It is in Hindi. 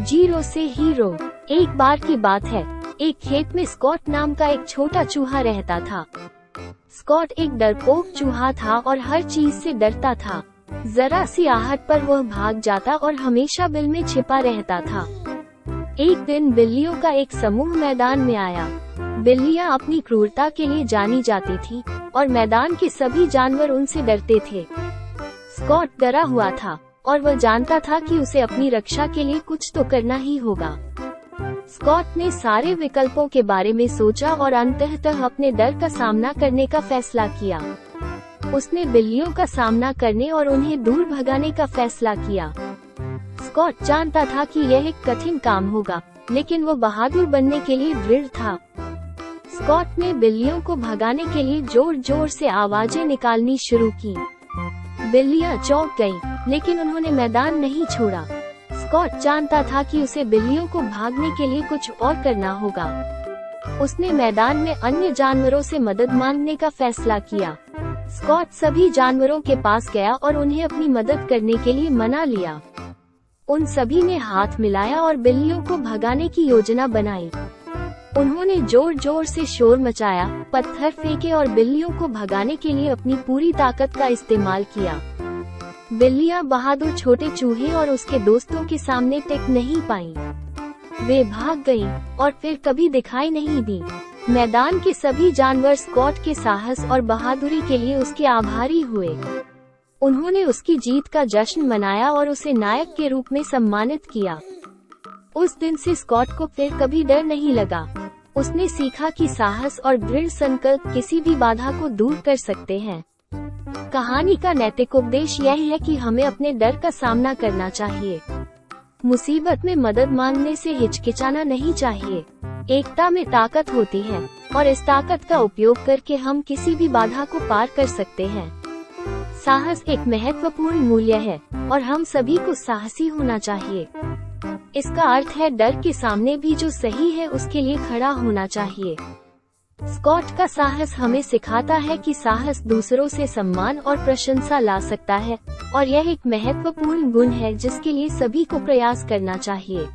ज़ीरो से हीरो। एक बार की बात है। एक खेत में स्कॉट नाम का एक छोटा चूहा रहता था। स्कॉट एक डरपोक चूहा था और हर चीज़ से डरता था। जरा सी आहट पर वह भाग जाता और हमेशा बिल में छिपा रहता था। एक दिन बिल्लियों का एक समूह मैदान में आया। बिल्लियाँ अपनी क्रूरता के लिए जानी जाती थी और मैदान के सभी जानवर उनसे डरते थे। स्कॉट डरा हुआ था। और वह जानता था कि उसे अपनी रक्षा के लिए कुछ तो करना ही होगा। स्कॉट ने सारे विकल्पों के बारे में सोचा और अंततः अपने डर का सामना करने का फैसला किया। उसने बिल्लियों का सामना करने और उन्हें दूर भगाने का फैसला किया। स्कॉट जानता था कि यह एक कठिन काम होगा लेकिन वो बहादुर बनने के लिए दृढ़ था। स्कॉट ने बिल्लियों को भगाने के लिए ज़ोर ज़ोर से आवाज़ें निकालनी शुरू की। बिल्लियाँ चौंक गईं, लेकिन उन्होंने मैदान नहीं छोड़ा। स्कॉट जानता था कि उसे बिल्लियों को भागने के लिए कुछ और करना होगा। उसने मैदान में अन्य जानवरों से मदद मांगने का फैसला किया। स्कॉट सभी जानवरों के पास गया और उन्हें अपनी मदद करने के लिए मना लिया। उन सभी ने हाथ मिलाया और बिल्लियों को भगाने की योजना बनाई। उन्होंने ज़ोर ज़ोर से शोर मचाया, पत्थर फेंके और बिल्लियों को भगाने के लिए अपनी पूरी ताकत का इस्तेमाल किया। बिल्लियाँ बहादुर छोटे चूहे और उसके दोस्तों के सामने टिक नहीं पाई। वे भाग गईं और फिर कभी दिखाई नहीं दी। मैदान के सभी जानवर स्कॉट के साहस और बहादुरी के लिए उसके आभारी हुए। उन्होंने उसकी जीत का जश्न मनाया और उसे नायक के रूप में सम्मानित किया। उस दिन से स्कॉट को फिर कभी डर नहीं लगा। उसने सीखा कि साहस और दृढ़ संकल्प किसी भी बाधा को दूर कर सकते हैं। कहानी का नैतिक उपदेश यह है कि हमें अपने डर का सामना करना चाहिए। मुसीबत में मदद मांगने से हिचकिचाना नहीं चाहिए। एकता में ताकत होती है, और इस ताकत का उपयोग करके हम किसी भी बाधा को पार कर सकते हैं। साहस एक महत्वपूर्ण मूल्य है, और हम सभी को साहसी होना चाहिए। इसका अर्थ है डर के सामने भी जो सही है उसके लिए खड़ा होना चाहिए। स्कॉट का साहस हमें सिखाता है कि साहस दूसरों से सम्मान और प्रशंसा ला सकता है, और यह एक महत्वपूर्ण गुण है जिसके लिए सभी को प्रयास करना चाहिए।